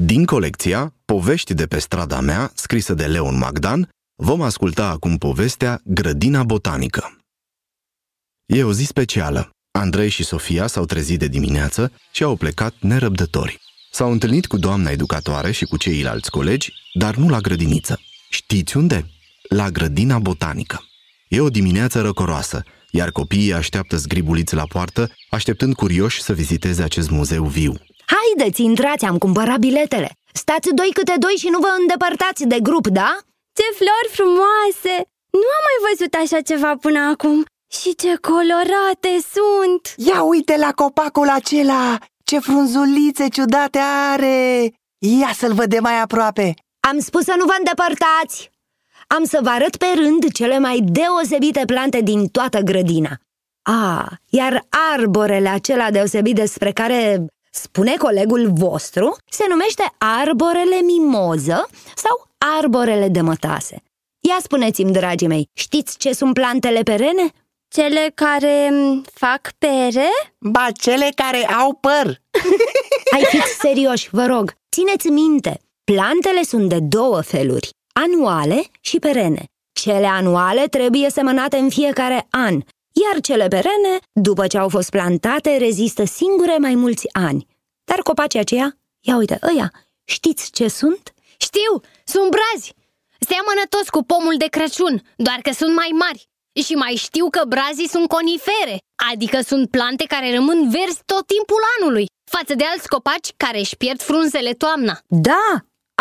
Din colecția Povești de pe strada mea, scrisă de Leon Magdan, vom asculta acum povestea Grădina botanică. E o zi specială. Andrei și Sofia s-au trezit de dimineață și au plecat nerăbdători. S-au întâlnit cu doamna educatoare și cu ceilalți colegi, dar nu la grădiniță. Știți unde? La grădina botanică. E o dimineață răcoroasă, iar copiii așteaptă zgribuliți la poartă, așteptând curioși să viziteze acest muzeu viu. Haideți, intrați, am cumpărat biletele. Stați doi câte doi și nu vă îndepărtați de grup, da? Ce flori frumoase! Nu am mai văzut așa ceva până acum. Și ce colorate sunt! Ia uite la copacul acela! Ce frunzulițe ciudate are! Ia să-l văd de mai aproape! Am spus să nu vă îndepărtați! Am să vă arăt pe rând cele mai deosebite plante din toată grădina. A, iar arborele acela deosebit despre care spune colegul vostru se numește arborele mimoză sau arborele de mătase. Ia spuneți-mi, dragii mei, știți ce sunt plantele perene? Cele care fac pere? Ba, cele care au păr! Hai fiți serioși, vă rog, țineți minte, plantele sunt de două feluri, anuale și perene. Cele anuale trebuie semănate în fiecare an, iar cele perene, după ce au fost plantate, rezistă singure mai mulți ani. Dar copacii aceia, ia uite, ăia, știți ce sunt? Știu, sunt brazi! Seamănă toți cu pomul de Crăciun, doar că sunt mai mari. Și mai știu că brazii sunt conifere, adică sunt plante care rămân verzi tot timpul anului, față de alți copaci care își pierd frunzele toamna. Da,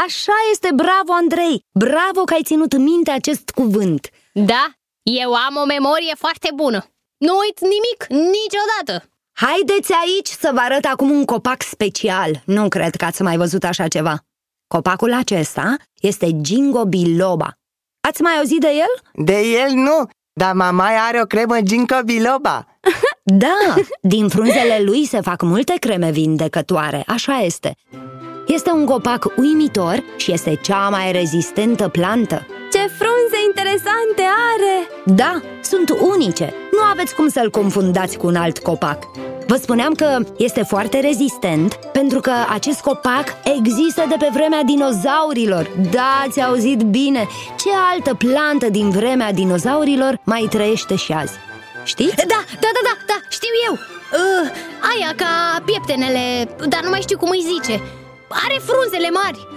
așa este, bravo Andrei! Bravo că ai ținut minte acest cuvânt! Da, eu am o memorie foarte bună. Nu uit nimic, niciodată! Haideți aici să vă arăt acum un copac special. Nu cred că ați mai văzut așa ceva. Copacul acesta este Gingo biloba. Ați mai auzit de el? De el nu, dar mama are o cremă Gingo biloba. Da, din frunzele lui se fac multe creme vindecătoare, așa este. Este un copac uimitor și este cea mai rezistentă plantă. Ce frunze interesante are! Da, sunt unice. Nu aveți cum să-l confundați cu un alt copac. Vă spuneam că este foarte rezistent pentru că acest copac există de pe vremea dinozaurilor. Da, ați auzit bine. Ce altă plantă din vremea dinozaurilor mai trăiește și azi? Știți? Da, da, da, da, da, știu eu! Uh, aia ca pieptenele, dar nu mai știu cum îi zice. Are frunzele mari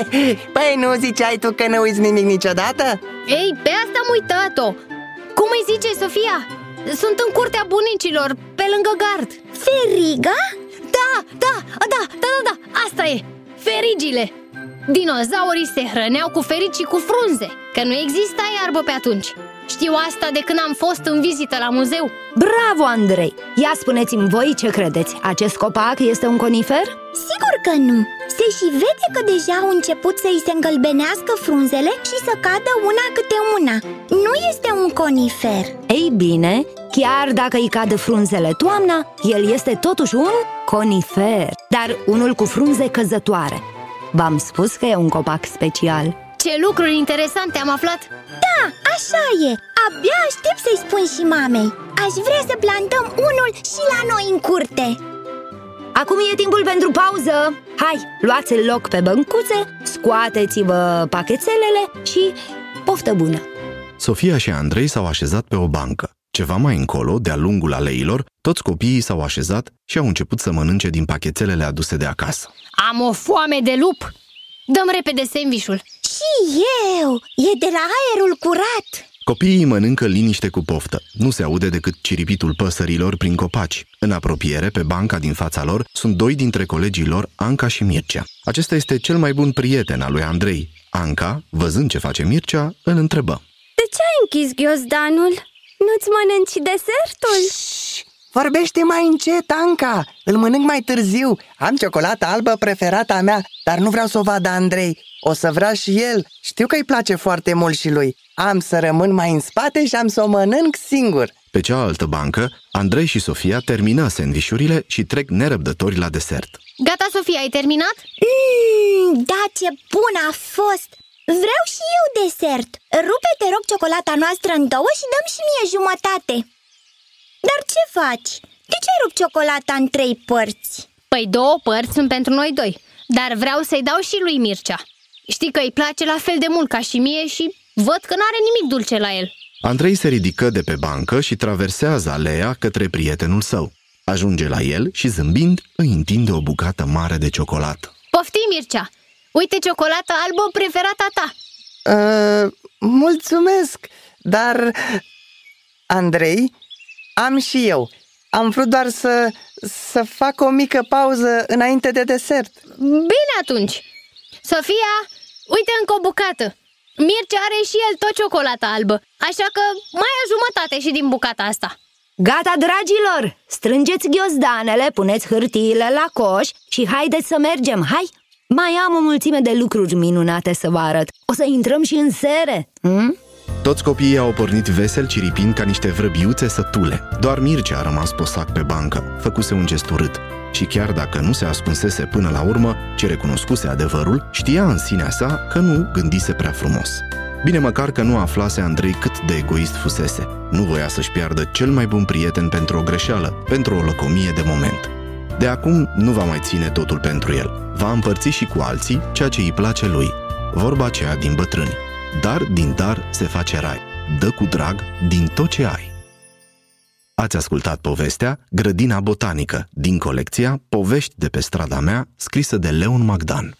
Păi nu ziceai tu că nu uiți nimic niciodată? Ei, pe asta am uitat-o Cum îi zice, Sofia? Sunt în curtea bunicilor, pe lângă gard Feriga? Da, da, da, da, da, da, asta e Ferigile Dinozaurii se hrăneau cu ferici și cu frunze Că nu exista iarbă pe atunci știu asta de când am fost în vizită la muzeu Bravo, Andrei! Ia spuneți-mi voi ce credeți, acest copac este un conifer? Sigur că nu! Se și vede că deja au început să-i se îngălbenească frunzele și să cadă una câte una Nu este un conifer Ei bine, chiar dacă îi cadă frunzele toamna, el este totuși un conifer Dar unul cu frunze căzătoare V-am spus că e un copac special Ce lucruri interesante am aflat! Da, așa e! Abia aștept să-i spun și mamei Aș vrea să plantăm unul și la noi în curte Acum e timpul pentru pauză Hai, luați loc pe băncuțe, scoateți-vă pachetelele și poftă bună Sofia și Andrei s-au așezat pe o bancă. Ceva mai încolo, de-a lungul aleilor, toți copiii s-au așezat și au început să mănânce din pachetelele aduse de acasă. Am o foame de lup! Dăm repede sandvișul Și eu! E de la aerul curat! Copiii mănâncă liniște cu poftă. Nu se aude decât ciripitul păsărilor prin copaci. În apropiere, pe banca din fața lor, sunt doi dintre colegii lor, Anca și Mircea. Acesta este cel mai bun prieten al lui Andrei. Anca, văzând ce face Mircea, îl întrebă. De ce ai închis ghiozdanul? Nu-ți mănânci desertul? Vorbește mai încet, Anca! Îl mănânc mai târziu. Am ciocolata albă preferata mea, dar nu vreau să o vadă Andrei. O să vrea și el. Știu că îi place foarte mult și lui. Am să rămân mai în spate și am să o mănânc singur. Pe cealaltă bancă, Andrei și Sofia termină sandvișurile și trec nerăbdători la desert. Gata, Sofia, ai terminat? Mmm, da, ce bun a fost! Vreau și eu desert Rupe, te rog, ciocolata noastră în două și dăm și mie jumătate Dar ce faci? De ce rup ciocolata în trei părți? Păi două părți sunt pentru noi doi, dar vreau să-i dau și lui Mircea. Știi că îi place la fel de mult ca și mie și văd că n-are nimic dulce la el. Andrei se ridică de pe bancă și traversează alea către prietenul său. Ajunge la el și zâmbind îi întinde o bucată mare de ciocolată. Poftim, Mircea! Uite ciocolata albă preferata ta! Uh, mulțumesc, dar... Andrei, am și eu. Am vrut doar să, să fac o mică pauză înainte de desert. Bine atunci! Sofia, uite încă o bucată! Mircea are și el tot ciocolata albă, așa că mai ia jumătate și din bucata asta. Gata, dragilor! Strângeți ghiozdanele, puneți hârtiile la coș și haideți să mergem, hai! Mai am o mulțime de lucruri minunate să vă arăt. O să intrăm și în sere, hm? Toți copiii au pornit vesel ciripind ca niște vrăbiuțe sătule. Doar Mircea a rămas posac pe bancă, făcuse un gest urât. Și chiar dacă nu se ascunsese până la urmă, ce recunoscuse adevărul, știa în sinea sa că nu gândise prea frumos. Bine măcar că nu aflase Andrei cât de egoist fusese. Nu voia să-și piardă cel mai bun prieten pentru o greșeală, pentru o lăcomie de moment. De acum nu va mai ține totul pentru el. Va împărți și cu alții ceea ce îi place lui. Vorba aceea din bătrâni. Dar din dar se face rai. Dă cu drag din tot ce ai. Ați ascultat povestea Grădina Botanică din colecția Povești de pe strada mea, scrisă de Leon Magdan.